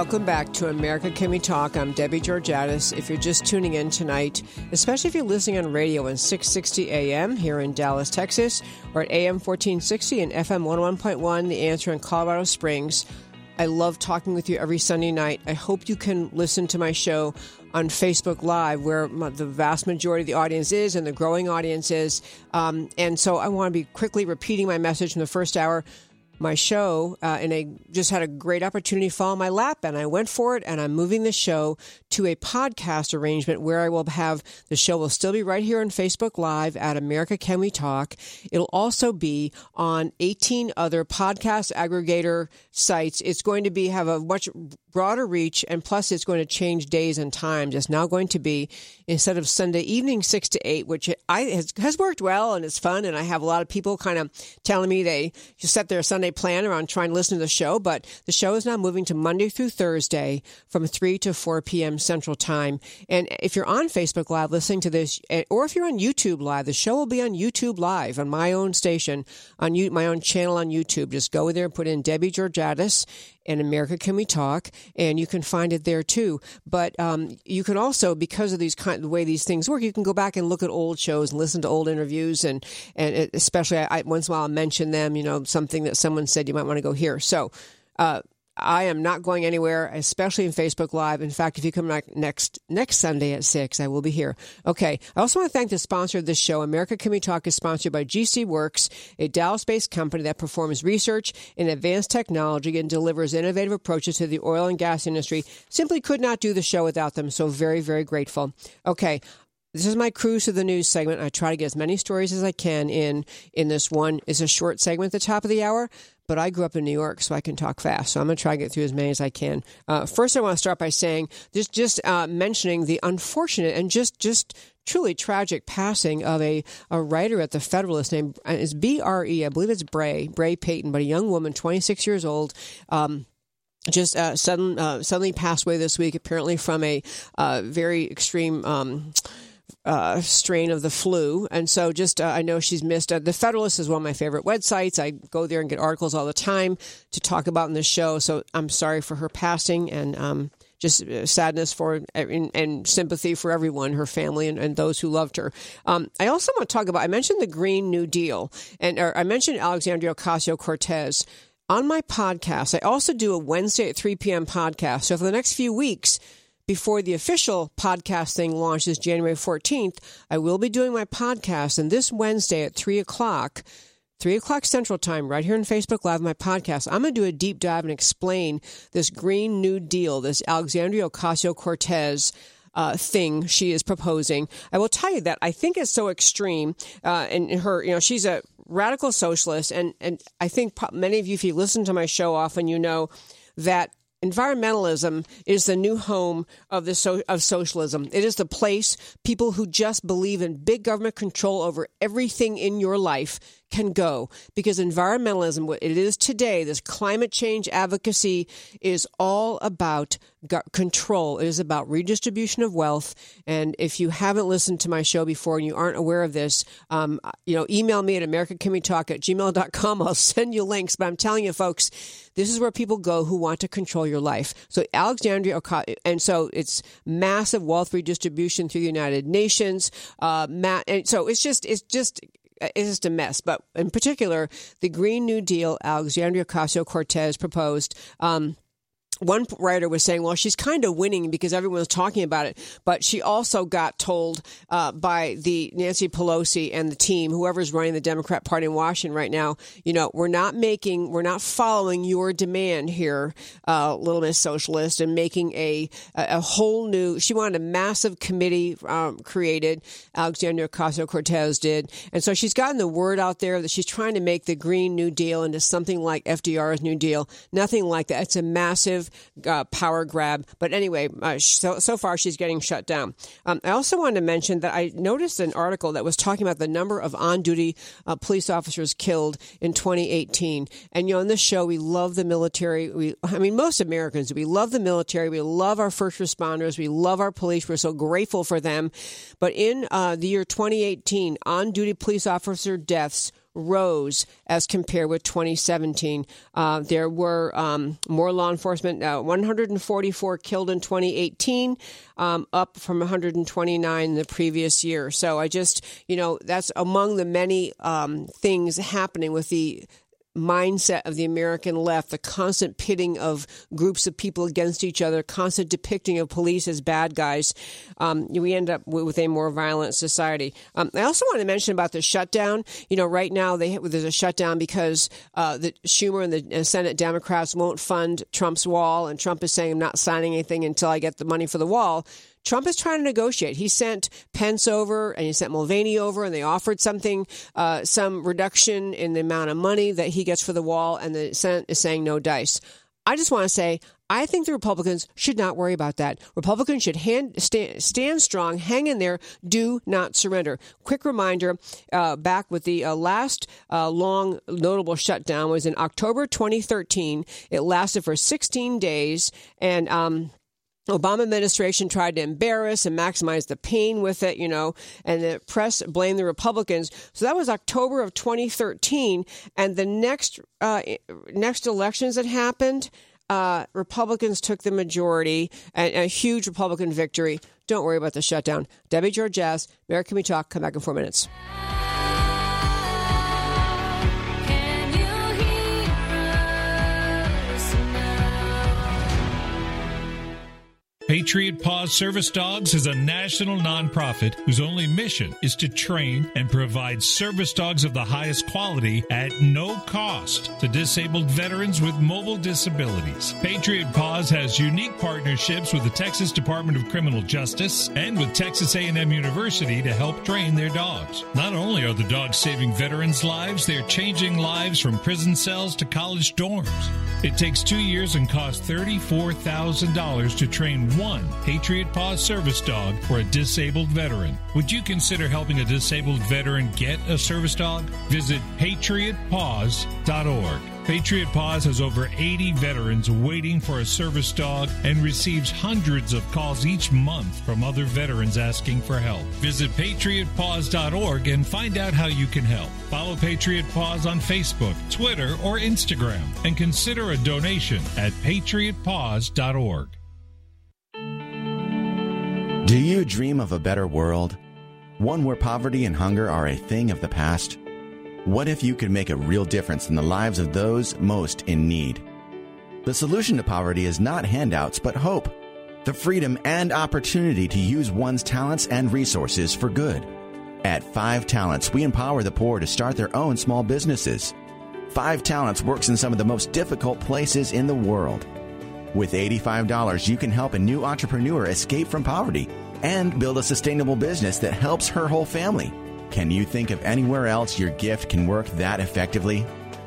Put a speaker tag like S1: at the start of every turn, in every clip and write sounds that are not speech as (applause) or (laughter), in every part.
S1: Welcome back to America Can We Talk. I'm Debbie Georgatos. If you're just tuning in tonight, especially if you're listening on radio on 660 AM here in Dallas, Texas, or at AM 1460 and FM 101.1, The Answer in Colorado Springs, I love talking with you every Sunday night. I hope you can listen to my show on Facebook Live, where the vast majority of the audience is and the growing audience is. Um, and so I want to be quickly repeating my message from the first hour my show, uh, and I just had a great opportunity fall in my lap, and I went for it. And I'm moving the show to a podcast arrangement where I will have the show will still be right here on Facebook Live at America Can We Talk. It'll also be on 18 other podcast aggregator sites. It's going to be have a much broader reach, and plus it's going to change days and times. It's now going to be instead of Sunday evening six to eight, which I has, has worked well and it's fun, and I have a lot of people kind of telling me they just set their Sunday plan around trying to listen to the show. But the show is now moving to Monday through Thursday from three to four p.m. Central Time. And if you're on Facebook Live listening to this, eh, or if you're on YouTube Live, the show will be on YouTube Live on my own station on my own channel on YouTube. Just go there and put in Debbie Georgatos and America Can We Talk, and you can find it there too. But um, you can also, because of these kind, the way these things work, you can go back and look at old shows and listen to old interviews, and and especially I, I once in a while I'll mention them. You know, something that someone said you might want to go hear. So. Uh, I am not going anywhere, especially in Facebook Live. In fact, if you come back next next Sunday at six, I will be here. Okay. I also want to thank the sponsor of this show. America Can We Talk is sponsored by GC Works, a Dallas-based company that performs research in advanced technology and delivers innovative approaches to the oil and gas industry. Simply could not do the show without them. So very, very grateful. Okay. This is my cruise to the news segment. I try to get as many stories as I can in in this one. It's a short segment at the top of the hour, but I grew up in New York, so I can talk fast. So I'm going to try to get through as many as I can. Uh, first, I want to start by saying just just uh, mentioning the unfortunate and just just truly tragic passing of a, a writer at the Federalist named uh, is B R E. I believe it's Bray Bray Payton, but a young woman, 26 years old. Um, just uh, sudden, uh, suddenly passed away this week, apparently from a uh, very extreme um, uh, strain of the flu. And so just, uh, I know she's missed. Uh, the Federalist is one of my favorite websites. I go there and get articles all the time to talk about in the show. So I'm sorry for her passing and, um, just uh, sadness for and, and, sympathy for everyone, her family, and, and those who loved her. Um, I also want to talk about. I mentioned the Green New Deal, and I mentioned Alexandria Ocasio Cortez on my podcast. I also do a Wednesday at 3 p.m. podcast. So for the next few weeks, before the official podcast thing launches January 14th, I will be doing my podcast. And this Wednesday at 3 o'clock, 3 o'clock Central Time, right here on Facebook Live, my podcast, I'm going to do a deep dive and explain this Green New Deal, this Alexandria Ocasio Cortez. Uh, thing she is proposing. I will tell you that I think it's so extreme. Uh, and her, you know, she's a radical socialist, and and I think many of you, if you listen to my show often, you know that environmentalism is the new home of the so, of socialism. It is the place people who just believe in big government control over everything in your life can go because environmentalism, what it is today, this climate change advocacy is all about control. It is about redistribution of wealth. And if you haven't listened to my show before and you aren't aware of this, um, you know, email me at americacanwetalk at gmail.com. (laughs) I'll send you links. But I'm telling you, folks, this is where people go who want to control your life. So Alexandria, and so it's massive wealth redistribution through the United Nations. Uh, and so it's just, it's just it's just a mess. But in particular, the Green New Deal Alexandria Ocasio Cortez proposed. Um, one writer was saying, well, she's kind of winning because everyone's talking about it, but she also got told uh, by the Nancy Pelosi and the team, whoever's running the Democrat Party in Washington right now, you know, we're not making, we're not following your demand here, uh, Little Miss Socialist, and making a a whole new. She wanted a massive committee um, created. Alexandria Ocasio Cortez did, and so she's gotten the word out there that she's trying to make the Green New Deal into something like FDR's New Deal. Nothing like that. It's a massive uh, power grab. But anyway, uh, so, so far she's getting shut down. Um, I also wanted to mention that I noticed an article that was talking about the number of on duty uh, police officers killed in 2018. And, you know, on this show, we love the military. We, I mean, most Americans, we love the military. We love our first responders. We love our police. We're so grateful for them. But in uh, the year 2018, on duty police officer deaths rose as compared with 2017. Uh, there were um, more law enforcement, uh, 144 killed in 2018, um, up from 129 the previous year. So I just, you know, that's among the many um, things happening with the mindset of the American left, the constant pitting of groups of people against each other, constant depicting of police as bad guys, um, we end up with a more violent society. Um, I also want to mention about the shutdown. You know, right now they, there's a shutdown because uh, the Schumer and the Senate Democrats won't fund Trump's wall, and Trump is saying I'm not signing anything until I get the money for the wall. Trump is trying to negotiate. He sent Pence over and he sent Mulvaney over, and they offered something, uh, some reduction in the amount of money that he gets for the wall, and the Senate is saying no dice. I just want to say, I think the Republicans should not worry about that. Republicans should hand, stand, stand strong, hang in there, do not surrender. Quick reminder uh, back with the uh, last uh, long notable shutdown was in October 2013. It lasted for 16 days, and um, Obama administration tried to embarrass and maximize the pain with it, you know, and the press blamed the Republicans. So that was October of 2013, and the next uh, next elections that happened, uh, Republicans took the majority, and a huge Republican victory. Don't worry about the shutdown. Debbie Georgatos, Can We Talk. Come back in four minutes.
S2: Patriot Paws Service Dogs is a national nonprofit whose only mission is to train and provide service dogs of the highest quality at no cost to disabled veterans with mobile disabilities. Patriot Paws has unique partnerships with the Texas Department of Criminal Justice and with Texas A&M University to help train their dogs. Not only are the dogs saving veterans' lives, they're changing lives from prison cells to college dorms. It takes 2 years and costs $34,000 to train one Patriot Paws service dog for a disabled veteran. Would you consider helping a disabled veteran get a service dog? Visit patriotpaws.org. Patriot Paws has over 80 veterans waiting for a service dog and receives hundreds of calls each month from other veterans asking for help. Visit patriotpaws.org and find out how you can help. Follow Patriot Paws on Facebook, Twitter, or Instagram and consider a donation at patriotpaws.org.
S3: Do you dream of a better world? One where poverty and hunger are a thing of the past? What if you could make a real difference in the lives of those most in need? The solution to poverty is not handouts, but hope. The freedom and opportunity to use one's talents and resources for good. At Five Talents, we empower the poor to start their own small businesses. Five Talents works in some of the most difficult places in the world. With $85, you can help a new entrepreneur escape from poverty and build a sustainable business that helps her whole family. Can you think of anywhere else your gift can work that effectively?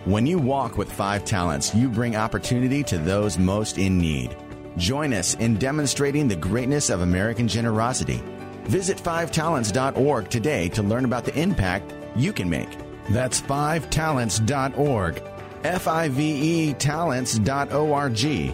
S3: When you walk with five talents, you bring opportunity to those most in need. Join us in demonstrating the greatness of American generosity. Visit fivetalents.org today to learn about the impact you can make. That's fivetalents.org. F I V E talents.org.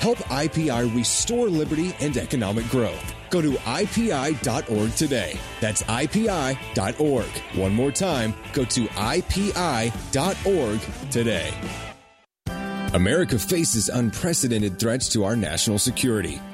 S4: Help IPI restore liberty and economic growth. Go to IPI.org today. That's IPI.org. One more time, go to IPI.org today. America faces unprecedented threats to our national security.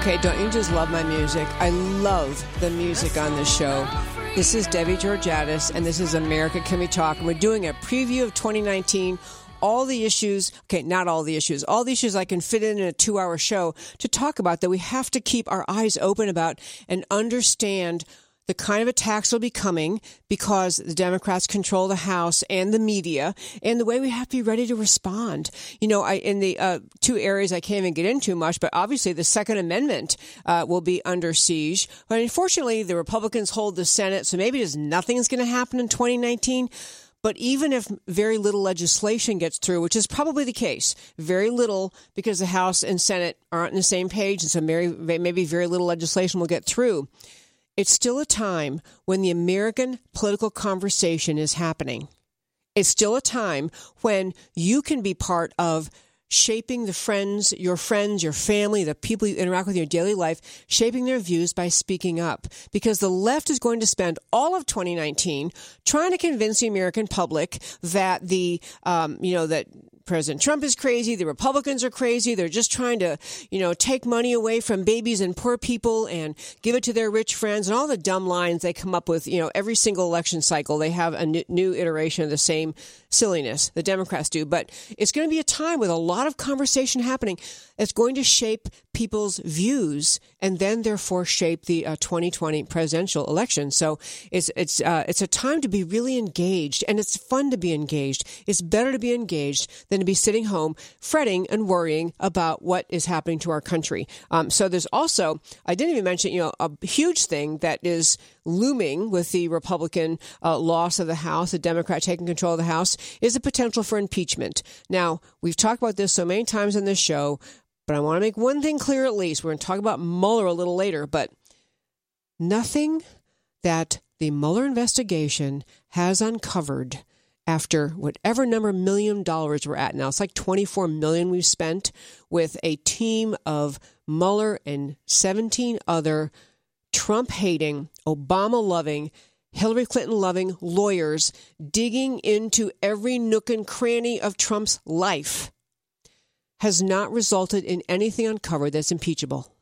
S1: Okay, don't you just love my music? I love the music on this show. This is Debbie Georgatos, and this is America Can We Talk? And we're doing a preview of 2019 all the issues, okay, not all the issues, all the issues I can fit in in a two hour show to talk about that we have to keep our eyes open about and understand the kind of attacks will be coming because the Democrats control the House and the media, and the way we have to be ready to respond. You know, I, in the uh, two areas I can't even get into much, but obviously the Second Amendment uh, will be under siege. But unfortunately, the Republicans hold the Senate, so maybe there's nothing's going to happen in 2019. But even if very little legislation gets through, which is probably the case, very little because the House and Senate aren't on the same page, and so maybe very little legislation will get through it's still a time when the American political conversation is happening. It's still a time when you can be part of shaping the friends, your friends, your family, the people you interact with in your daily life, shaping their views by speaking up. Because the left is going to spend all of 2019 trying to convince the American public that the, um, you know, that President Trump is crazy. The Republicans are crazy. They're just trying to, you know, take money away from babies and poor people and give it to their rich friends and all the dumb lines they come up with. You know, every single election cycle, they have a new iteration of the same silliness. The Democrats do. But it's going to be a time with a lot of conversation happening. It's going to shape people's views and then therefore shape the uh, 2020 presidential election. So it's, it's, uh, it's a time to be really engaged and it's fun to be engaged. It's better to be engaged than to be sitting home fretting and worrying about what is happening to our country. Um, so there's also, I didn't even mention, you know, a huge thing that is looming with the Republican uh, loss of the House, the Democrat taking control of the House, is the potential for impeachment. Now, we've talked about this so many times on this show, but I want to make one thing clear at least. We're going to talk about Mueller a little later, but nothing that the Mueller investigation has uncovered after whatever number million dollars we're at now. It's like 24 million we've spent with a team of Mueller and 17 other Trump hating, Obama loving, Hillary Clinton loving lawyers digging into every nook and cranny of Trump's life has not resulted in anything uncovered that's impeachable.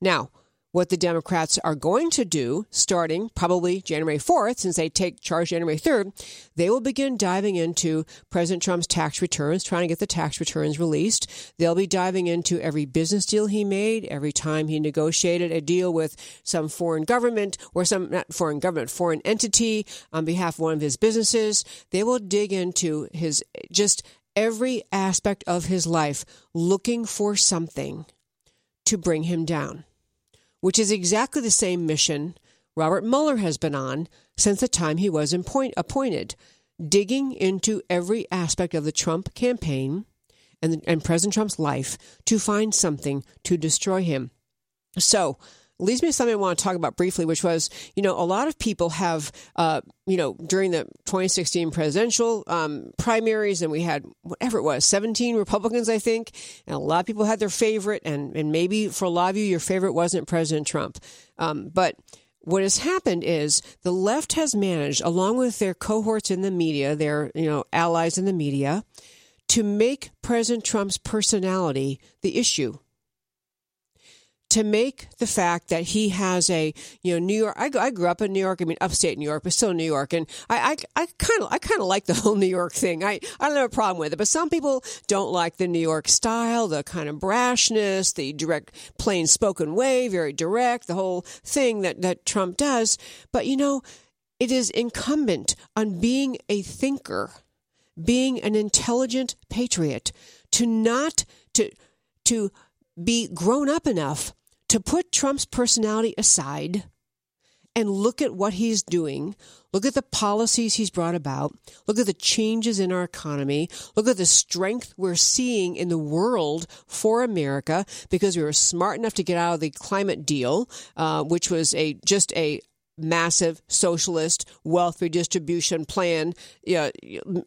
S1: Now, what the Democrats are going to do starting probably January 4th, since they take charge January 3rd, they will begin diving into President Trump's tax returns, trying to get the tax returns released. They'll be diving into every business deal he made, every time he negotiated a deal with some foreign government or some, not foreign government, foreign entity on behalf of one of his businesses. They will dig into his just every aspect of his life, looking for something to bring him down which is exactly the same mission Robert Mueller has been on since the time he was point, appointed, digging into every aspect of the Trump campaign and, and President Trump's life to find something to destroy him. So, leads me to something I want to talk about briefly, which was, you know, a lot of people have, uh, you know, during the 2016 presidential um, primaries, and we had whatever it was, 17 Republicans, I think, and a lot of people had their favorite, and, and maybe for a lot of you, your favorite wasn't President Trump. Um, but what has happened is the left has managed, along with their cohorts in the media, their, you know, allies in the media, to make President Trump's personality the issue to make the fact that he has a you know New York. I, I grew up in New York. I mean, upstate New York, but still New York. And I I kind of I kind of like the (laughs) whole New York thing. I I don't have a problem with it. But some people don't like the New York style, the kind of brashness, the direct, plain spoken way, very direct, the whole thing that that Trump does. But you know, it is incumbent on being a thinker, being an intelligent patriot, to not to to be grown up enough to put Trump's personality aside and look at what he's doing, look at the policies he's brought about, look at the changes in our economy, look at the strength we're seeing in the world for America because we were smart enough to get out of the climate deal, uh, which was a just a massive socialist wealth redistribution plan uh,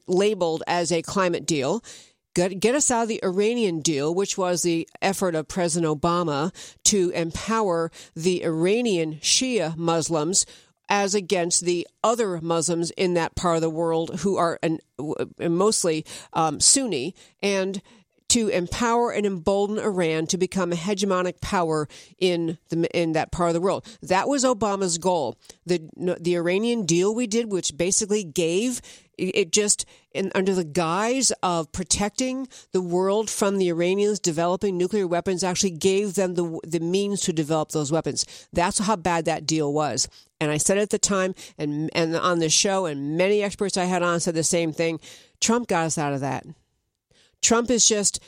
S1: labeled as a climate deal get, get us out of the Iranian deal, which was the effort of President Obama to empower the Iranian Shia Muslims as against the other Muslims in that part of the world who are an, mostly um, Sunni, and to empower and embolden Iran to become a hegemonic power in the in that part of the world. That was Obama's goal. The the Iranian deal we did, which basically gave it just in, under the guise of protecting the world from the Iranians developing nuclear weapons, actually gave them the the means to develop those weapons. That's how bad that deal was. And I said at the time, and and on the show, and many experts I had on said the same thing. Trump got us out of that. Trump is just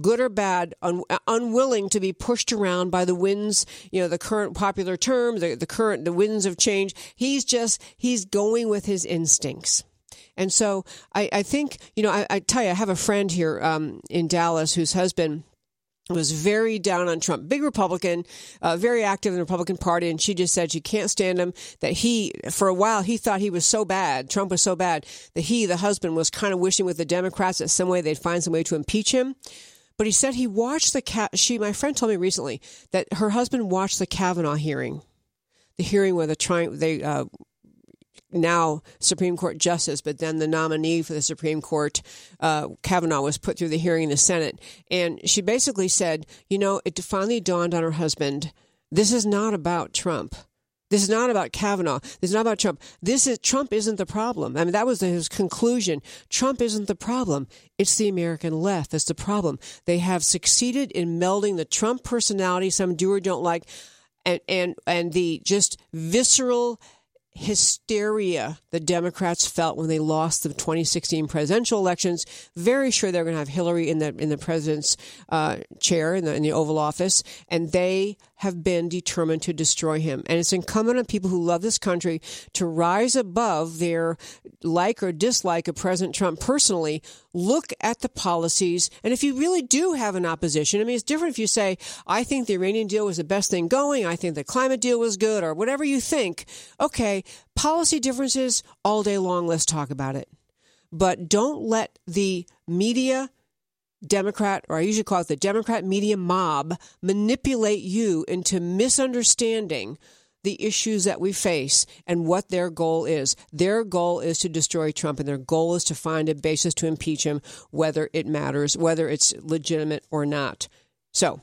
S1: good or bad, un- unwilling to be pushed around by the winds, you know, the current popular term, the, the current, the winds of change. He's just, he's going with his instincts. And so I, I think, you know, I, I tell you, I have a friend here um, in Dallas whose husband was very down on Trump, big Republican, uh, very active in the Republican Party, and she just said she can't stand him. That he, for a while, he thought he was so bad, Trump was so bad that he, the husband, was kind of wishing with the Democrats that some way they'd find some way to impeach him. But he said he watched the cat. She, my friend, told me recently that her husband watched the Kavanaugh hearing, the hearing where the trying they uh, now Supreme Court justice, but then the nominee for the Supreme Court, uh, Kavanaugh, was put through the hearing in the Senate. And she basically said, you know, it finally dawned on her husband this is not about Trump. This is not about Kavanaugh. This is not about Trump. This is Trump isn't the problem. I mean, that was his conclusion. Trump isn't the problem. It's the American left that's the problem. They have succeeded in melding the Trump personality, some do or don't like, and and and the just visceral hysteria the Democrats felt when they lost the 2016 presidential elections. Very sure they're going to have Hillary in the in the president's uh, chair in the, in the Oval Office, and they have been determined to destroy him. And it's incumbent on people who love this country to rise above their like or dislike of President Trump personally, look at the policies. And if you really do have an opposition, I mean, it's different if you say, I think the Iranian deal was the best thing going, I think the climate deal was good, or whatever you think. Okay, policy differences all day long, let's talk about it. But don't let the media Democrat, or I usually call it the Democrat media mob, manipulate you into misunderstanding the issues that we face and what their goal is. Their goal is to destroy Trump, and their goal is to find a basis to impeach him, whether it matters, whether it's legitimate or not. So,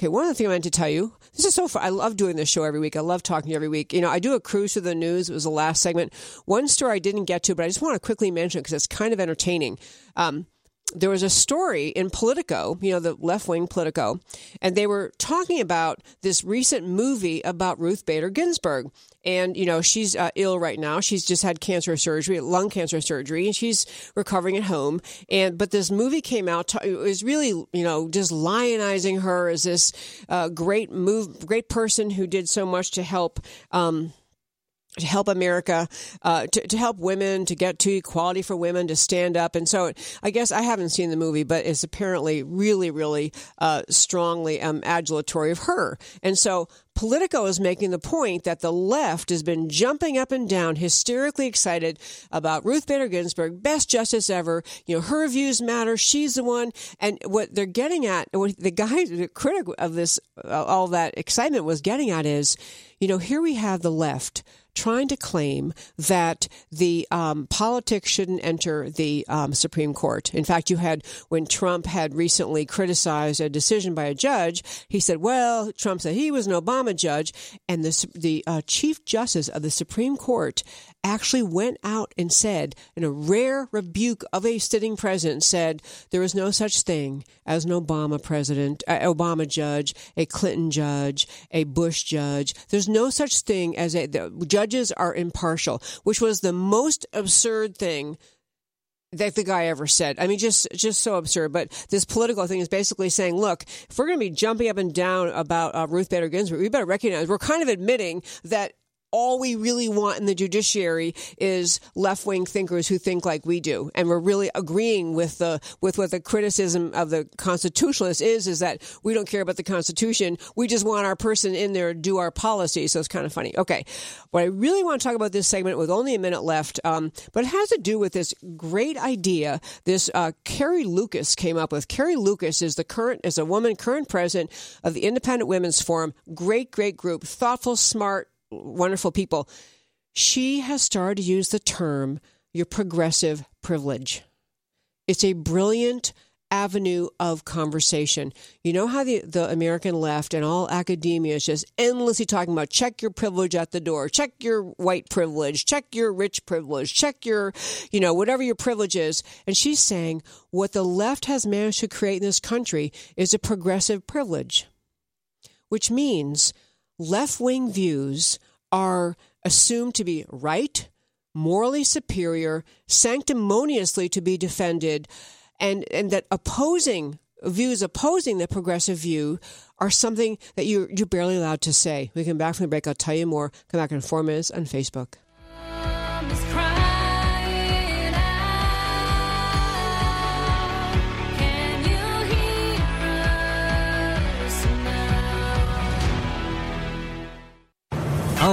S1: okay, one other thing I meant to tell you. This is so fun. I love doing this show every week. I love talking to you every week. You know, I do a cruise through the news. It was the last segment. One story I didn't get to, but I just want to quickly mention it because it's kind of entertaining. Um, there was a story in Politico, you know, the left wing Politico, and they were talking about this recent movie about Ruth Bader Ginsburg. And, you know, she's uh, ill right now. She's just had cancer surgery, lung cancer surgery, and she's recovering at home. And, but this movie came out, it was really, you know, just lionizing her as this uh, great move, great person who did so much to help, um, to help America, uh, to, to help women, to get to equality for women, to stand up. And so I guess I haven't seen the movie, but it's apparently really, really uh, strongly um, adulatory of her. And so Politico is making the point that the left has been jumping up and down, hysterically excited about Ruth Bader Ginsburg, best justice ever. You know, her views matter. She's the one. And what they're getting at, what the guy, the critic of this, uh, all that excitement was getting at is, you know, here we have the left trying to claim that the um, politics shouldn't enter the um, Supreme Court. In fact, you had when Trump had recently criticized a decision by a judge, he said, "Well, Trump said he was an Obama judge," and the the uh, Chief Justice of the Supreme Court actually went out and said, in a rare rebuke of a sitting president, said there is no such thing as an Obama president, uh, Obama judge, a Clinton judge, a Bush judge. There's no such thing as a the judges are impartial, which was the most absurd thing that the guy ever said. I mean, just just so absurd. But this political thing is basically saying, look, if we're going to be jumping up and down about uh, Ruth Bader Ginsburg, we better recognize we're kind of admitting that all we really want in the judiciary is left wing thinkers who think like we do, and we're really agreeing with the with what the criticism of the constitutionalists is is that we don't care about the Constitution, we just want our person in there to do our policy. So it's kind of funny. Okay, what I really want to talk about this segment with only a minute left, um, but it has to do with this great idea. This uh, Carrie Lukas came up with. Carrie Lukas is the current is a woman current president of the Independent Women's Forum. Great, great group, thoughtful, smart wonderful people. She has started to use the term your progressive privilege. It's a brilliant avenue of conversation. You know how the, the American left and all academia is just endlessly talking about check your privilege at the door, check your white privilege, check your rich privilege, check your, you know, whatever your privilege is. And she's saying what the left has managed to create in this country is a progressive privilege, which means left wing views are assumed to be right, morally superior, sanctimoniously to be defended, and, and that opposing views opposing the progressive view are something that you, you're barely allowed to say. We come back from the break. I'll tell you more. Come back in four minutes on Facebook.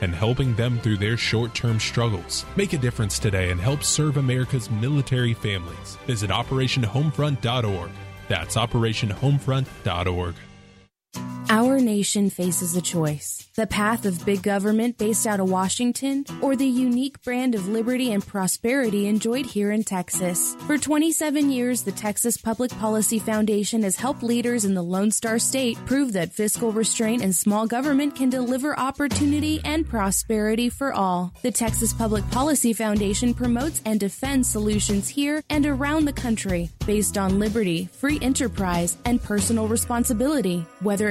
S5: and helping them through their short term struggles. Make a difference today and help serve America's military families. Visit OperationHomefront.org. That's OperationHomefront.org.
S6: Our nation faces a choice the path of big government based out of Washington, or the unique brand of liberty and prosperity enjoyed here in Texas. For 27 years, the Texas Public Policy Foundation has helped leaders in the Lone Star State prove that fiscal restraint and small government can deliver opportunity and prosperity for all. The Texas Public Policy Foundation promotes and defends solutions here and around the country based on liberty, free enterprise, and personal responsibility. Whether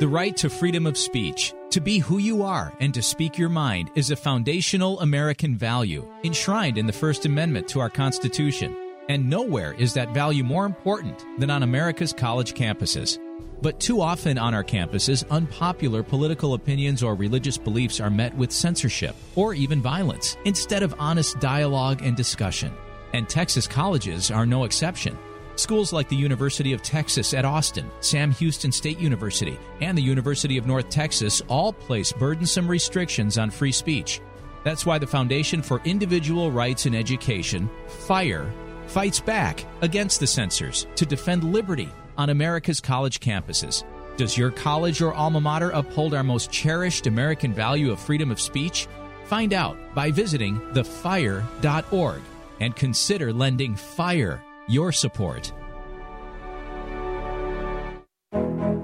S7: The right to freedom of speech, to be who you are and to speak your mind, is a foundational American value enshrined in the First Amendment to our Constitution. And nowhere is that value more important than on America's college campuses. But too often on our campuses, unpopular political opinions or religious beliefs are met with censorship or even violence instead of honest dialogue and discussion. And Texas colleges are no exception. Schools like the University of Texas at Austin, Sam Houston State University, and the University of North Texas all place burdensome restrictions on free speech. That's why the Foundation for Individual Rights in Education, FIRE, fights back against the censors to defend liberty on America's college campuses. Does your college or alma mater uphold our most cherished American value of freedom of speech? Find out by visiting thefire.org and consider lending FIRE your support.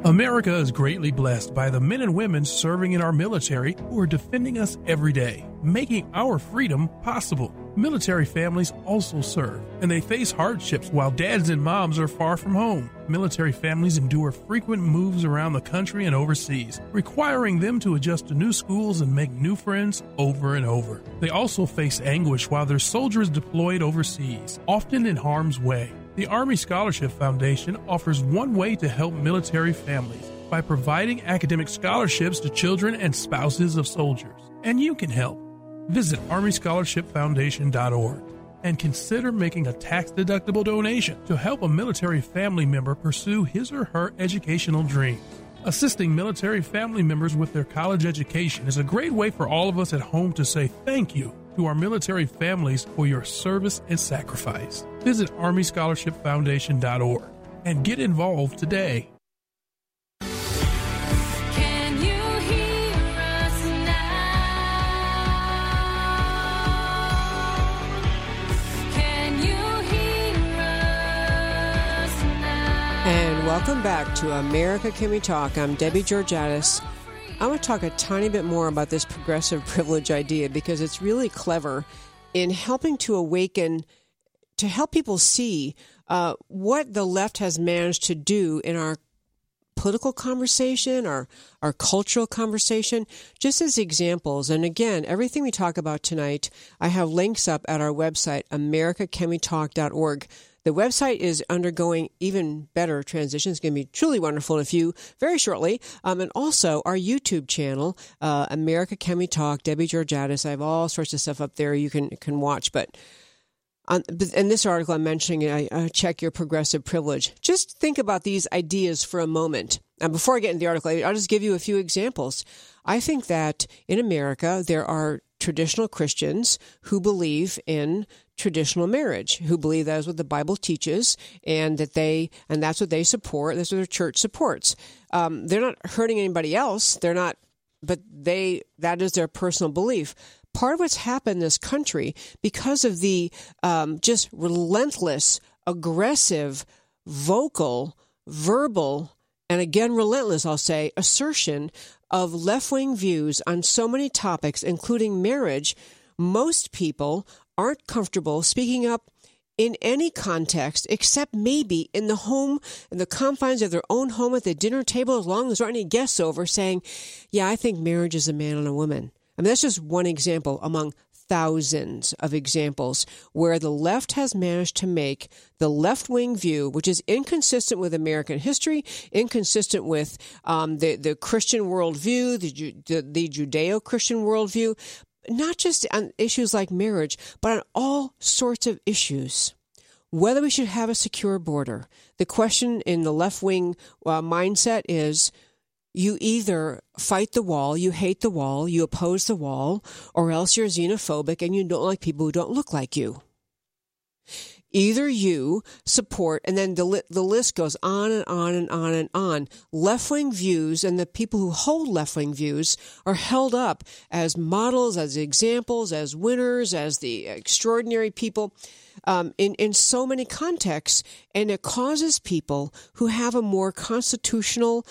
S8: America is greatly blessed by the men and women serving in our military who are defending us every day, making our freedom possible. Military families also serve, and they face hardships while dads and moms are far from home. Military families endure frequent moves around the country and overseas, requiring them to adjust to new schools and make new friends over and over. They also face anguish while their soldiers deployed overseas, often in harm's way. The Army Scholarship Foundation offers one way to help military families by providing academic scholarships to children and spouses of soldiers. And you can help. Visit ArmyScholarshipFoundation.org and consider making a tax deductible donation to help a military family member pursue his or her educational dreams. Assisting military family members with their college education is a great way for all of us at home to say thank you to our military families for your service and sacrifice. Visit ArmyScholarshipFoundation.org and get involved today.
S1: Welcome back to America Can We Talk. I'm Debbie Georgatos. I want to talk a tiny bit more about this progressive (laughs) privilege idea because it's really clever in helping to awaken, to help people see uh, what the left has managed to do in our political conversation, our, our cultural conversation, just as examples. And again, everything we talk about tonight, I have links up at our website, americacanwetalk.org. The website is undergoing even better transitions. It's going to be truly wonderful in a few very shortly. Um, and also our YouTube channel, uh, America Can We Talk, Debbie Georgatos. I have all sorts of stuff up there you can can watch. But on, in this article, I'm mentioning I, uh, check your progressive privilege. Just think about these ideas for a moment. And before I get into the article, I'll just give you a few examples. I think that in America, there are traditional Christians who believe in traditional marriage, who believe that is what the Bible teaches, and that they and that's what they support. That's what their church supports. Um, they're not hurting anybody else. They're not, but they that is their personal belief. Part of what's happened in this country because of the um, just relentless, aggressive, vocal, verbal, and again relentless, I'll say, assertion of left wing views on so many topics, including marriage, most people aren't comfortable speaking up in any context except maybe in the home, in the confines of their own home at the dinner table, as long as there aren't any guests over, saying, Yeah, I think marriage is a man and a woman. I mean, that's just one example among thousands of examples where the left has managed to make the left wing view, which is inconsistent with American history, inconsistent with um, the, the Christian worldview, the, the, the Judeo Christian worldview, not just on issues like marriage, but on all sorts of issues. Whether we should have a secure border. The question in the left wing uh, mindset is you either fight the wall, you hate the wall, you oppose the wall, or else you're xenophobic and you don't like people who don't look like you. Either you support, and then the, li- the list goes on and on and on and on. Left wing views and the people who hold left wing views are held up as models, as examples, as winners, as the extraordinary people. Um, in, in so many contexts, and it causes people who have a more constitutional,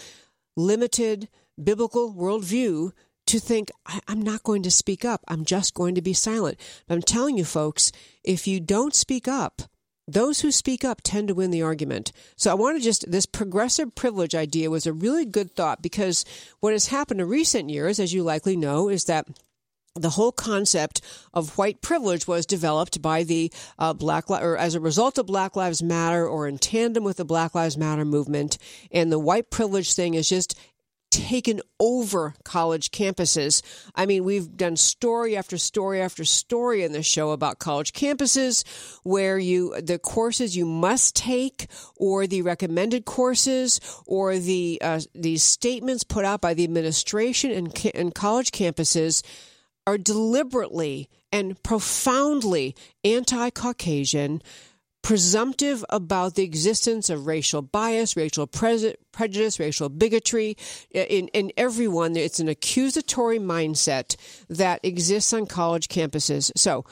S1: limited, biblical worldview to think, I'm not going to speak up. I'm just going to be silent. But I'm telling you, folks, if you don't speak up, those who speak up tend to win the argument. So I want to just, this progressive privilege idea was a really good thought because what has happened in recent years, as you likely know, is that the whole concept of white privilege was developed by the uh, Black Li- or as a result of Black Lives Matter or in tandem with the Black Lives Matter movement, and the white privilege thing is just taken over college campuses. I mean, we've done story after story after story in the show about college campuses where you, the courses you must take or the recommended courses or the, uh, statements put out by the administration in, in college campuses are deliberately and profoundly anti Caucasian presumptive about the existence of racial bias, racial pre- prejudice, racial bigotry in, in everyone. It's an accusatory mindset that exists on college campuses. So,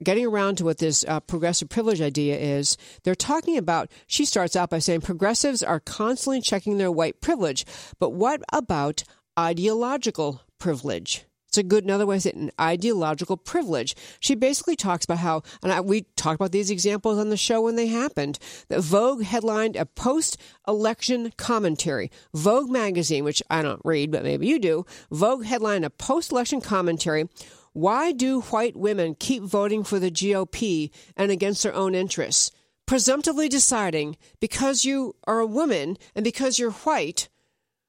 S1: getting around to what this uh, progressive privilege idea is, they're talking about, she starts out by saying progressives are constantly checking their white privilege. But what about ideological privilege? It's a good another way an ideological privilege. She basically talks about how, and I, we talked about these examples on the show when they happened, that Vogue headlined a post election commentary. Vogue magazine, which I don't read, but maybe you do, Vogue headlined a post election commentary. Why do white women keep voting for the GOP and against their own interests? Presumptively deciding because you are a woman and because you're white,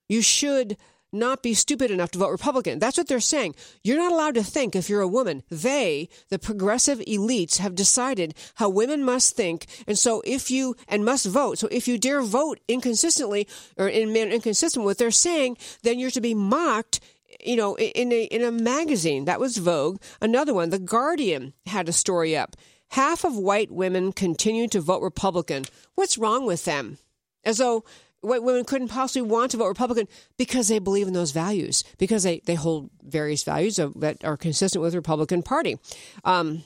S1: you should not be stupid enough to vote Republican. That's what they're saying. You're not allowed to think if you're a woman. They, the progressive elites, have decided how women must think. And so if you, and must vote. So if you dare vote inconsistently or in manner inconsistent with what they're saying, then you're to be mocked you know, in a in a magazine. That was Vogue. Another one, The Guardian, had a story up. Half of white women continue to vote Republican. What's wrong with them? As though white women couldn't possibly want to vote Republican because they believe in those values, because they, they hold various values of, that are consistent with the Republican Party. Um,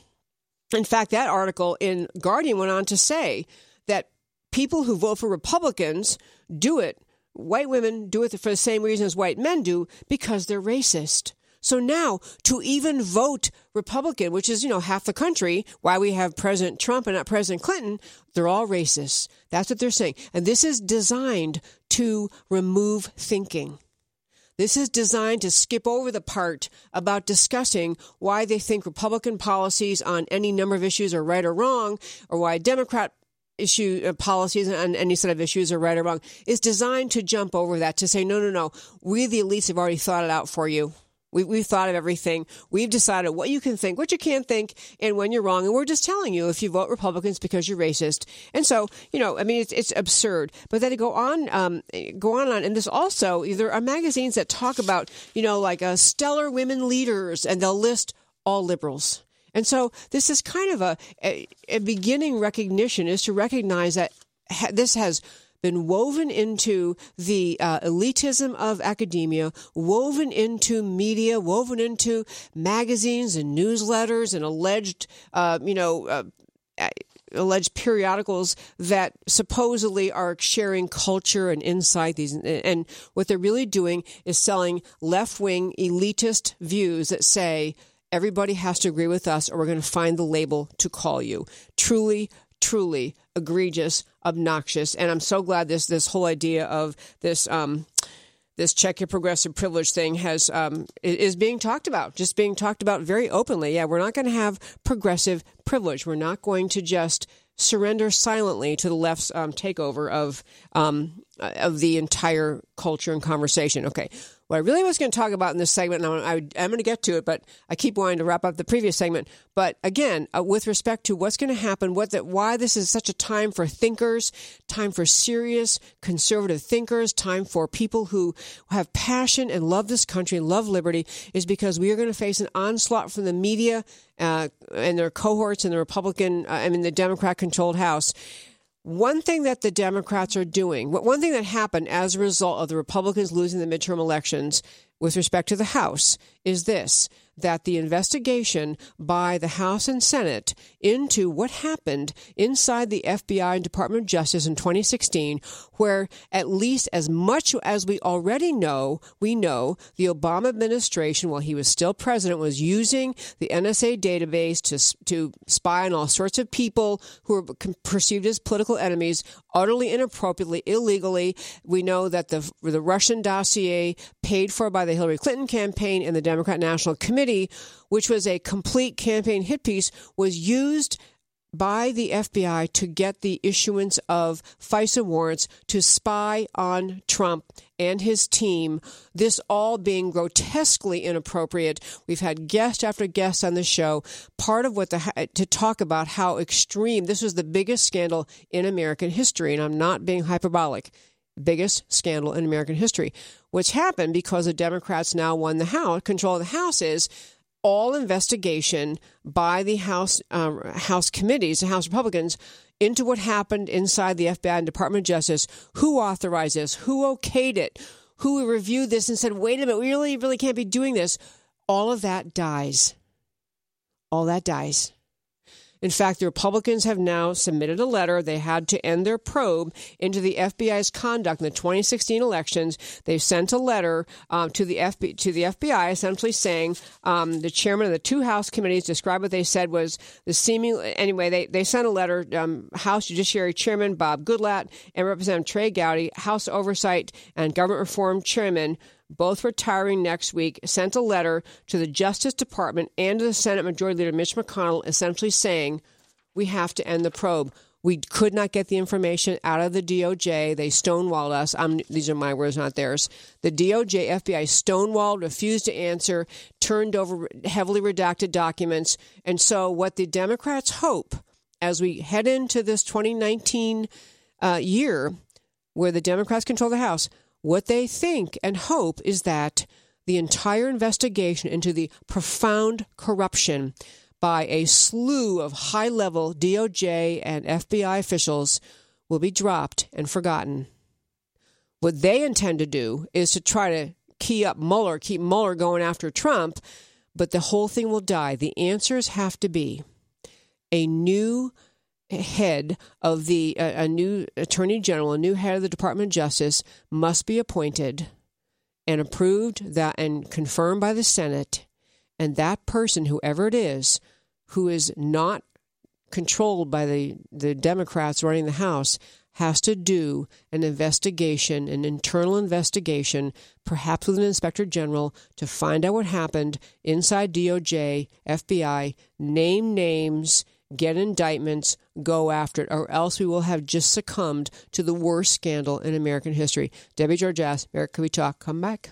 S1: in fact, that article in Guardian went on to say that people who vote for Republicans do it, white women do it for the same reason as white men do, because they're racist. So now to even vote Republican, which is, you know, half the country, why we have President Trump and not President Clinton, they're all racist. That's what they're saying. And this is designed to remove thinking. This is designed to skip over the part about discussing why they think Republican policies on any number of issues are right or wrong, or why Democrat issue uh, policies on any set of issues are right or wrong. Is designed to jump over that to say, no, no, no, we the elites have already thought it out for you. We, we've thought of everything. We've decided what you can think, what you can't think, and when you're wrong. And we're just telling you if you vote Republicans because you're racist. And so, you know, I mean, it's, it's absurd. But then to go on, um, go on and on. And there's also, there are magazines that talk about, you know, like uh, stellar women leaders, and they'll list all liberals. And so this is kind of a, a, a beginning recognition is to recognize that ha- this has been woven into the uh, elitism of academia, woven into media, woven into magazines and newsletters and alleged, uh, you know, uh, alleged periodicals that supposedly are sharing culture and insight these and what they're really doing is selling left-wing elitist views that say everybody has to agree with us or we're going to find the label to call you. Truly truly egregious, obnoxious. And I'm so glad this this whole idea of this um, this check your progressive privilege thing has um, is being talked about, just being talked about very openly. Yeah, we're not going to have progressive privilege. We're not going to just surrender silently to the left's um, takeover of um, of the entire culture and conversation. Okay, what I really was going to talk about in this segment, and I, am going to get to it, but I keep wanting to wrap up the previous segment. But again, uh, with respect to what's going to happen, what why this is such a time for thinkers, time for serious conservative thinkers, time for people who have passion and love this country, and love liberty, is because we are going to face an onslaught from the media uh, and their cohorts in the Republican, uh, I mean the Democrat-controlled House one thing that the Democrats are doing, one thing that happened as a result of the Republicans losing the midterm elections with respect to the House, is this that the investigation by the House and Senate into what happened inside the FBI and Department of Justice in 2016, where at least as much as we already know, we know the Obama administration, while he was still president, was using the NSA database to, to spy on all sorts of people who were perceived as political enemies, utterly inappropriately, illegally. We know that the, the Russian dossier paid for by the Hillary Clinton campaign and the Democrat National Committee, which was a complete campaign hit piece, was used by the FBI to get the issuance of FISA warrants to spy on Trump and his team. This all being grotesquely inappropriate. We've had guest after guest on the show. Part of what the to talk about how extreme this was the biggest scandal in American history, and I'm not being hyperbolic. Biggest scandal in American history. What's happened because the Democrats now won the House, control of the House, is all investigation by the House um, House committees, the House Republicans, into what happened inside the FBI and Department of Justice. Who authorized this? Who okayed it? Who reviewed this and said, "Wait a minute, we really, really can't be doing this." All of that dies. All that dies. In fact, the Republicans have now submitted a letter. They had to end their probe into the FBI's conduct in the 2016 elections. They've sent a letter um, to the FBI, to the FBI, essentially saying um, the chairman of the two House committees described what they said was the seeming. Anyway, they they sent a letter. Um, House Judiciary Chairman Bob Goodlatte and Representative Trey Gowdy, House Oversight and Government Reform Chairman both retiring next week, sent a letter to the Justice Department and to the Senate Majority Leader Mitch McConnell, essentially saying, We have to end the probe. We could not get the information out of the DOJ. They stonewalled us. I'm, these are my words, not theirs. The DOJ, FBI stonewalled, refused to answer, turned over heavily redacted documents. And so, what the Democrats hope as we head into this 2019 uh, year, where the Democrats control the House, what they think and hope is that the entire investigation into the profound corruption by a slew of high level DOJ and FBI officials will be dropped and forgotten. What they intend to do is to try to key up Mueller, keep Mueller going after Trump, but the whole thing will die. The answers have to be a new head of the a, a new attorney general, a new head of the Department of Justice must be appointed and approved that and confirmed by the Senate, and that person, whoever it is, who is not controlled by the, the Democrats running the House, has to do an investigation, an internal investigation, perhaps with an inspector general, to find out what happened inside DOJ, FBI, name names, get indictments, go after it, or else we will have just succumbed to the worst scandal in American history. Debbie Georgatos, America We Talk. Come back.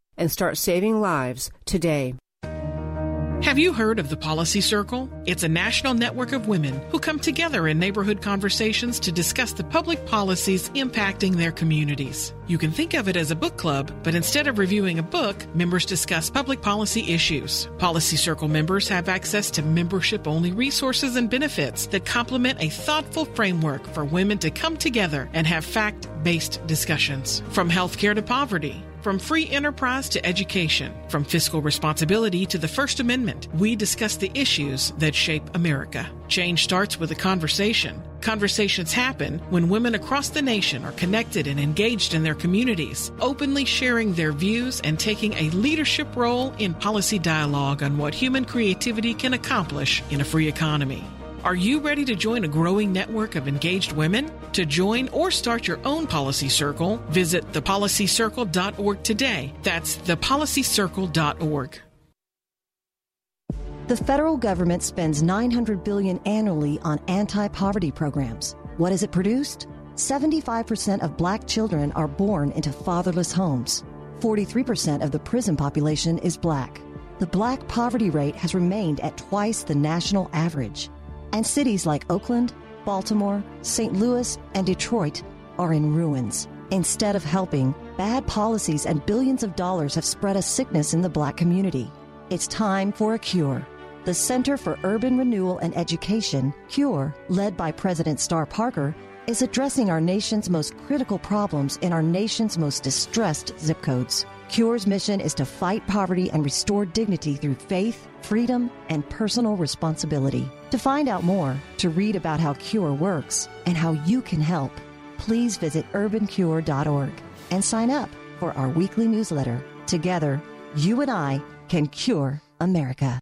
S1: and start saving lives today.
S9: Have you heard of the Policy Circle? It's a national network of women who come together in neighborhood conversations to discuss the public policies impacting their communities. You can think of it as a book club, but instead of reviewing a book, members discuss public policy issues. Policy Circle members have access to membership only resources and benefits that complement a thoughtful framework for women to come together and have fact based discussions. From healthcare to poverty, from free enterprise to education, from fiscal responsibility to the First Amendment, we discuss the issues that shape America. Change starts with a conversation. Conversations happen when women across the nation are connected and engaged in their communities, openly sharing their views and taking a leadership role in policy dialogue on what human creativity can accomplish in a free economy. Are you ready to join a growing network of engaged women? To join or start your own policy circle, visit thepolicycircle.org today. That's thepolicycircle.org.
S10: The federal government spends 900 billion annually on anti-poverty programs. What has it produced? 75% of black children are born into fatherless homes. 43% of the prison population is black. The black poverty rate has remained at twice the national average. And cities like Oakland, Baltimore, St. Louis, and Detroit are in ruins. Instead of helping, bad policies and billions of dollars have spread a sickness in the black community. It's time for a cure. The Center for Urban Renewal and Education, CURE, led by President Star Parker, is addressing our nation's most critical problems in our nation's most distressed zip codes. CURE's mission is to fight poverty and restore dignity through faith, freedom, and personal responsibility. To find out more, to read about how CURE works, and how you can help, please visit urbancure.org and sign up for our weekly newsletter. Together, you and I can cure America.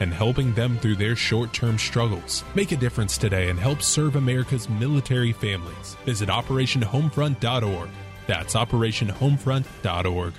S5: and helping them through their short term struggles. Make a difference today and help serve America's military families. Visit OperationHomefront.org. That's OperationHomefront.org.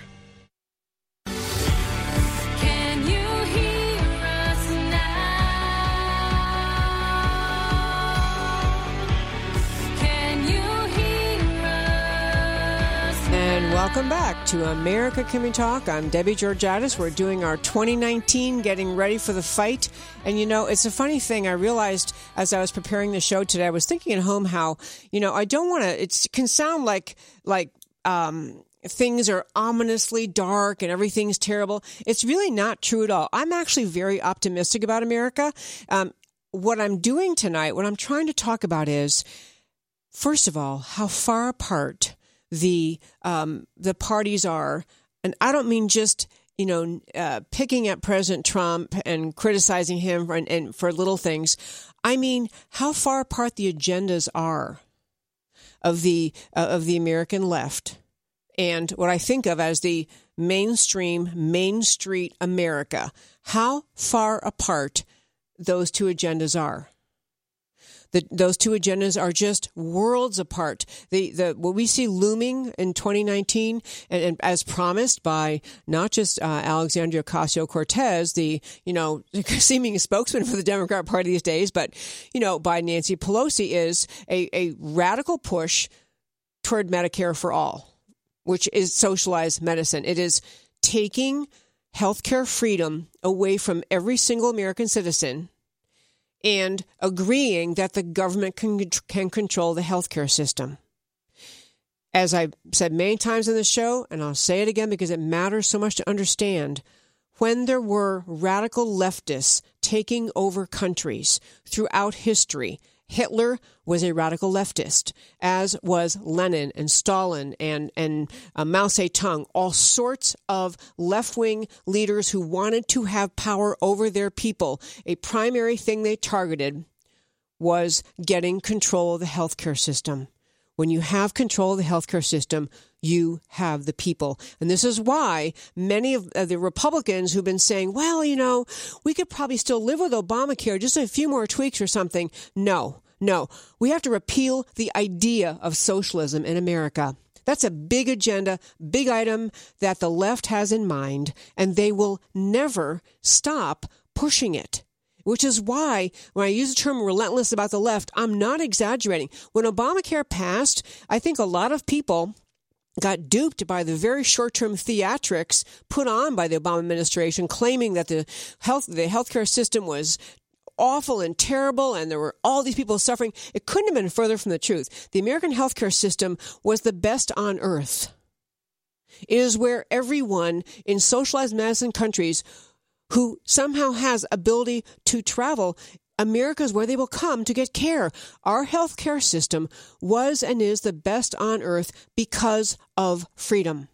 S1: welcome back to America Can We Talk. I'm Debbie Georgatos. We're doing our 2019 Getting Ready for the Fight. And you know, it's a funny thing. I realized as I was preparing the show today, I was thinking at home how, you know, I don't want to, it can sound like, like, um, things are ominously dark and everything's terrible. It's really not true at all. I'm actually very optimistic about America. Um, what I'm doing tonight, what I'm trying to talk about is, first of all, how far apart the um, the parties are, and I don't mean just you know uh, picking at President Trump and criticizing him for, and, and for little things. I mean how far apart the agendas are of the uh, of the American left and what I think of as the mainstream Main Street America. How far apart those two agendas are. The, those two agendas are just worlds apart. The, the, what we see looming in 2019, and, and as promised by not just uh, Alexandria Ocasio Cortez, the you know (laughs) seeming spokesman for the Democrat Party these days, but you know by Nancy Pelosi is a, a radical push toward Medicare for all, which is socialized medicine. It is taking healthcare freedom away from every single American citizen and agreeing that the government can, can control the healthcare system. As I've said many times in the show, and I'll say it again because it matters so much to understand, when there were radical leftists taking over countries throughout history, Hitler was a radical leftist, as was Lenin and Stalin and, and uh, Mao Zedong, all sorts of left wing leaders who wanted to have power over their people. A primary thing they targeted was getting control of the healthcare system. When you have control of the healthcare system, you have the people. And this is why many of uh, the Republicans who've been saying, well, you know, we could probably still live with Obamacare, just a few more tweaks or something. No, no. We have to repeal the idea of socialism in America. That's a big agenda, big item that the left has in mind, and they will never stop pushing it which is why when I use the term relentless about the left, I'm not exaggerating. When Obamacare passed, I think a lot of people got duped by the very short-term theatrics put on by the Obama administration claiming that the health the healthcare system was awful and terrible and there were all these people suffering. It couldn't have been further from the truth. The American healthcare system was the best on earth. It is where everyone in socialized medicine countries who somehow has ability to travel America is where they will come to get care. Our healthcare system was and is the best on earth because of freedom.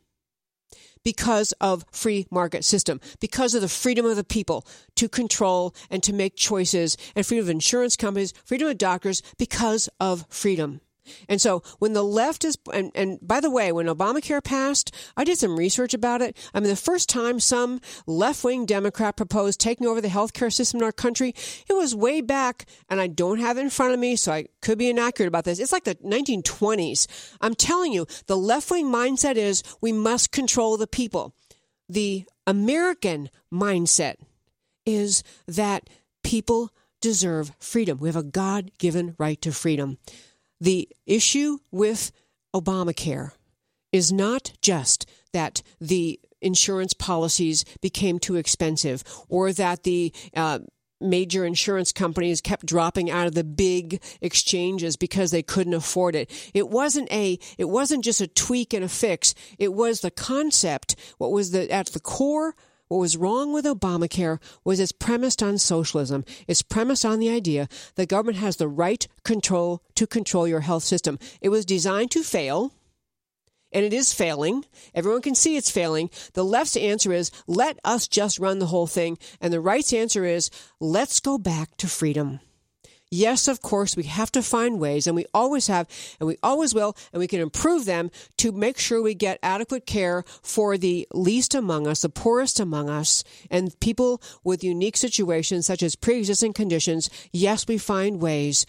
S1: Because of free market system, because of the freedom of the people to control and to make choices, and freedom of insurance companies, freedom of doctors, because of freedom. And so when the left is, and, and by the way, when Obamacare passed, I did some research about it. I mean, the first time some left wing Democrat proposed taking over the healthcare system in our country, it was way back, and I don't have it in front of me, so I could be inaccurate about this. It's like the 1920s. I'm telling you, the left wing mindset is we must control the people. The American mindset is that people deserve freedom. We have a God given right to freedom. The issue with Obamacare is not just that the insurance policies became too expensive or that the uh, major insurance companies kept dropping out of the big exchanges because they couldn't afford it. It wasn't a it wasn't just a tweak and a fix. It was the concept what was the at the core what was wrong with Obamacare was it's premised on socialism. It's premised on the idea that government has the right control to control your health system. It was designed to fail, and it is failing. Everyone can see it's failing. The left's answer is let us just run the whole thing, and the right's answer is let's go back to freedom. Yes, of course, we have to find ways, and we always have, and we always will, and we can improve them to make sure we get adequate care for the least among us, the poorest among us, and people with unique situations such as pre existing conditions. Yes, we find ways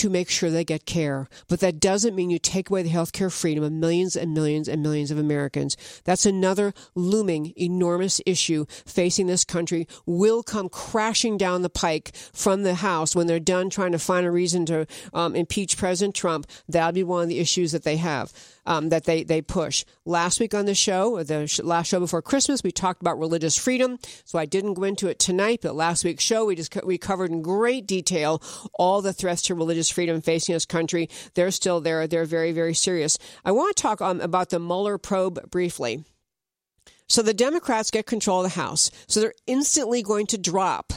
S1: to make sure they get care. But that doesn't mean you take away the health care freedom of millions and millions and millions of Americans. That's another looming, enormous issue facing this country, will come crashing down the pike from the House when they're done trying to find a reason to um, impeach President Trump. That'll be one of the issues that they have um, that they, they push. Last week on the show, the last show before Christmas, we talked about religious freedom. So I didn't go into it tonight, but last week's show, we just we covered in great detail all the threats to religious freedom facing this country. They're still there. They're very, very serious. I want to talk um, about the Mueller probe briefly. So the Democrats get control of the House. So they're instantly going to drop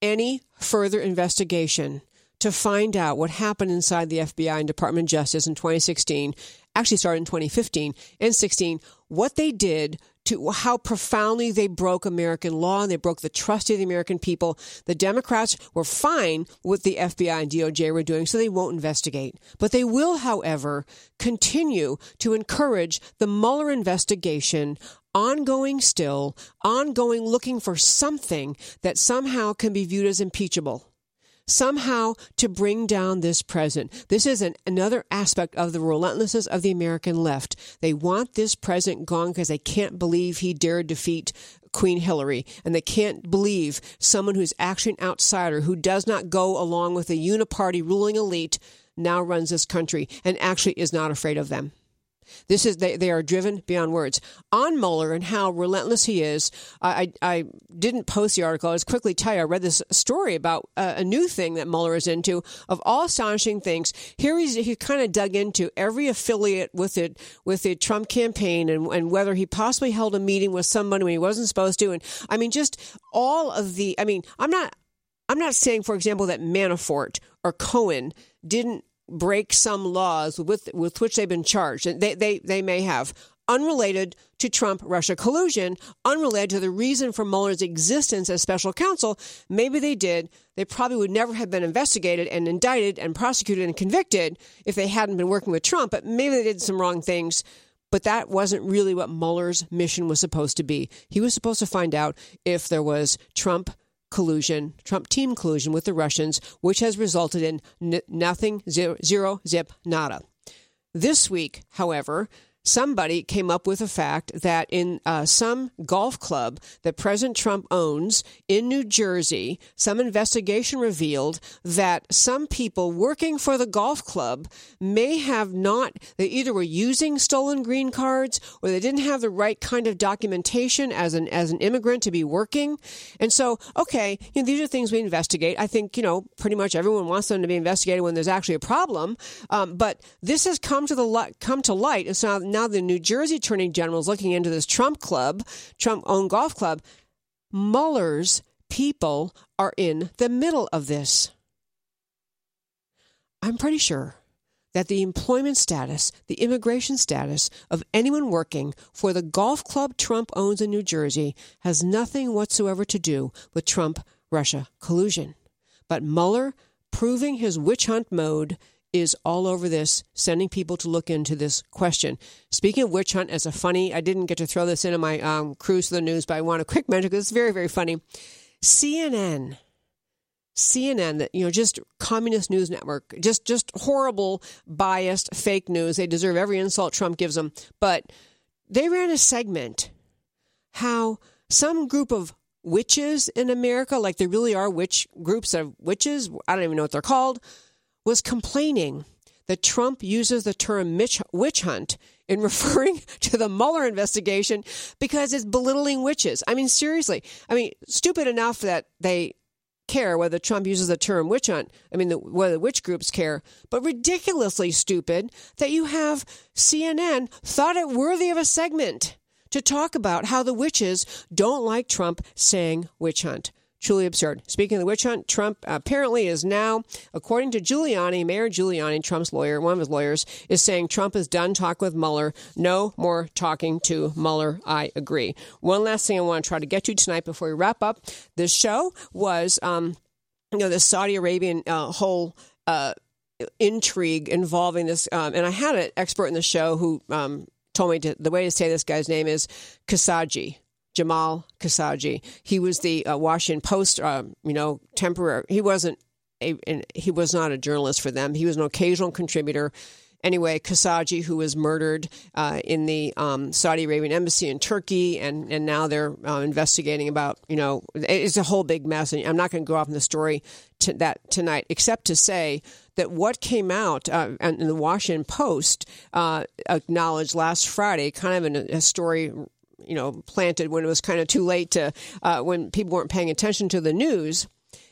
S1: any further investigation to find out what happened inside the FBI and Department of Justice in 2016, actually started in 2015 and 16, what they did to how profoundly they broke American law and they broke the trust of the American people. The Democrats were fine with the FBI and DOJ were doing, so they won't investigate. But they will, however, continue to encourage the Mueller investigation ongoing still, ongoing looking for something that somehow can be viewed as impeachable somehow to bring down this president. This is an, another aspect of the relentlessness of the American left. They want this president gone because they can't believe he dared defeat Queen Hillary, and they can't believe someone who's actually an outsider who does not go along with a uniparty ruling elite now runs this country and actually is not afraid of them. This is they, they are driven beyond words. On Mueller and how relentless he is, I, I, didn't post the article. I was quickly tell you I read this story about uh, a new thing that Mueller is into of all astonishing things. Here he's he kind of dug into every affiliate with it with the Trump campaign and, and whether he possibly held a meeting with somebody when he wasn't supposed to. And I mean, just all of the. I mean, I'm not. I'm not saying, for example, that Manafort or Cohen didn't break some laws with with which they've been charged, and they they, they may have unrelated to Trump Russia collusion, unrelated to the reason for Mueller's existence as special counsel. Maybe they did. They probably would never have been investigated and indicted and prosecuted and convicted if they hadn't been working with Trump, but maybe they did some wrong things. But that wasn't really what Mueller's mission was supposed to be. He was supposed to find out if there was Trump collusion, Trump team collusion with the Russians, which has resulted in n- nothing, zero, zero, zip, nada. This week, however, somebody came up with a fact that in uh, some golf club that President Trump owns in New Jersey, some investigation revealed that some people working for the golf club may have not, they either were using stolen green cards or they didn't have the right kind of documentation as an, as an immigrant to be working. And so, okay, you know, these are things we investigate. I think, you know, pretty much everyone wants them to be investigated when there's actually a problem. Um, but this has come to the, come to light. So now the New Jersey Attorney General is looking into this Trump club, Trump owned golf club. Mueller's people are in the middle of this. I'm pretty sure that the employment status, the immigration status of anyone working for the golf club Trump owns in New Jersey has nothing whatsoever to do with Trump Russia collusion. But Mueller proving his witch hunt mode is all over this, sending people to look into this question. Speaking of witch hunt, as a funny, I didn't get to throw this into my um, cruise to the news, but I want a quick mention because it's very, very funny. CNN. CNN, that you know, just communist news network, just just horrible, biased, fake news. They deserve every insult Trump gives them. But they ran a segment how some group of witches in America, like there really are witch groups of witches, I don't even know what they're called, was complaining that Trump uses the term witch hunt in (laughs) referring to the Mueller investigation because it's belittling witches. I mean, seriously. I mean, stupid enough that they care whether Trump uses the term witch hunt. I mean, the, whether witch groups care, but ridiculously stupid that you have CNN thought it worthy of a segment to talk about how the witches don't like Trump saying witch hunt. Truly absurd. Speaking of the witch hunt, Trump apparently is now, according to Giuliani, Mayor Giuliani, Trump's lawyer, one of his lawyers, is saying Trump is done talking with Mueller. No more talking to Mueller. I agree. One last thing I want to try to get to tonight before we wrap up this show was, um, you know, the Saudi Arabian uh, whole. Uh, intrigue involving this, um, and I had an expert in the show who um, told me to, the way to say this guy's name is Khashoggi. Jamal Khashoggi. He was the uh, Washington Post, uh, you know, temporary. He wasn't a, he was not a journalist for them. He was an occasional contributor. Anyway, Khashoggi, who was murdered uh, in the um, Saudi Arabian embassy in Turkey, and, and now they're uh, investigating about, you know, it's a whole big mess. And I'm not going to go off in the story to that tonight, except to say that what came out uh, in the Washington Post uh, acknowledged last Friday, kind of in a, a story you know planted when it was kind of too late to uh, when people weren't paying attention to the news.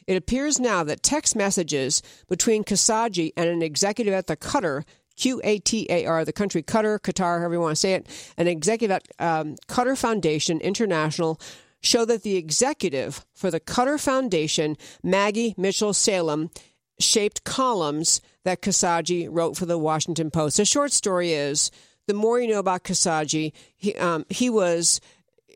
S1: It appears now that text messages between Khashoggi and an executive at the Qatar Q A T A R, the country Qatar, Qatar, however you want to say it, an executive at um, Qatar Foundation International show that the executive for the Qatar Foundation, Maggie Mitchell Salem, shaped columns that Khashoggi wrote for the Washington Post. The short story is the more you know about Khashoggi, he, um, he was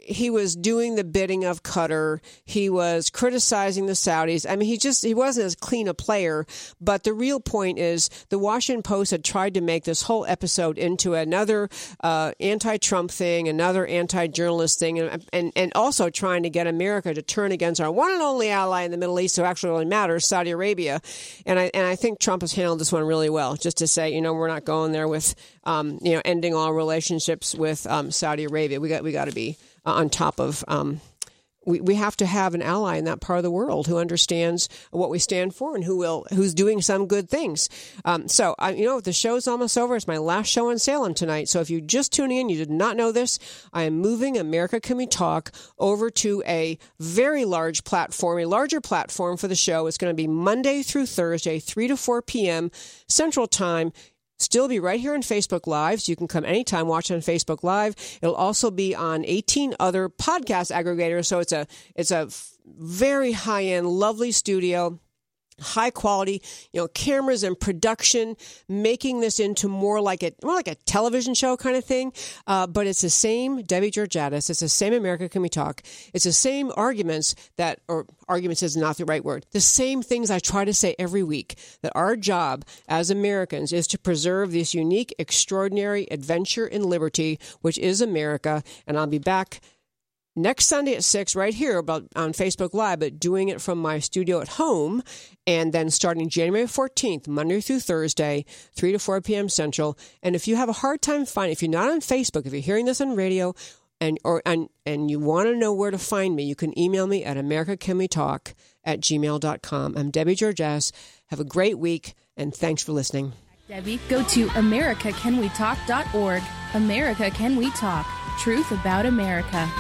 S1: he was doing the bidding of Qatar. He was criticizing the Saudis. I mean, he just he wasn't as clean a player. But the real point is, the Washington Post had tried to make this whole episode into another uh, anti-Trump thing, another anti-journalist thing, and, and and also trying to get America to turn against our one and only ally in the Middle East, who actually really matters, Saudi Arabia. And I and I think Trump has handled this one really well. Just to say, you know, we're not going there with, um, you know, ending all relationships with um, Saudi Arabia. We got we got to be on top of. Um, we, we have to have an ally in that part of the world who understands what we stand for and who will who's doing some good things. Um, so I, you know the show's almost over. It's my last show in Salem tonight. So if you're just tuning in, you did not know this. I am moving America Can We Talk over to a very large platform, a larger platform for the show. It's going to be Monday through Thursday, three to four p.m. Central Time still be right here on Facebook Live. So you can come anytime, watch on Facebook Live. It'll also be on 18 other podcast aggregators. So it's a, it's a very high end, lovely studio high quality, you know, cameras and production, making this into more like a more like a television show kind of thing. Uh, but it's the same Debbie Georgatos. It's the same America Can We Talk. It's the same arguments that, or arguments is not the right word. The same things I try to say every week. That our job as Americans is to preserve this unique, extraordinary adventure in liberty, which is America. And I'll be back next Sunday at 6 right here about on Facebook Live, but doing it from my studio at home and then starting January 14th, Monday through Thursday, 3 to 4 p.m. Central. And if you have a hard time finding, if you're not on Facebook, if you're hearing this on radio and or and, and you want to know where to find me, you can email me at americacanwetalk at gmail.com. I'm Debbie Georgatos. Have a great week and thanks for listening.
S6: Debbie, go to americacanwetalk.org. America Can We Talk. Truth about America.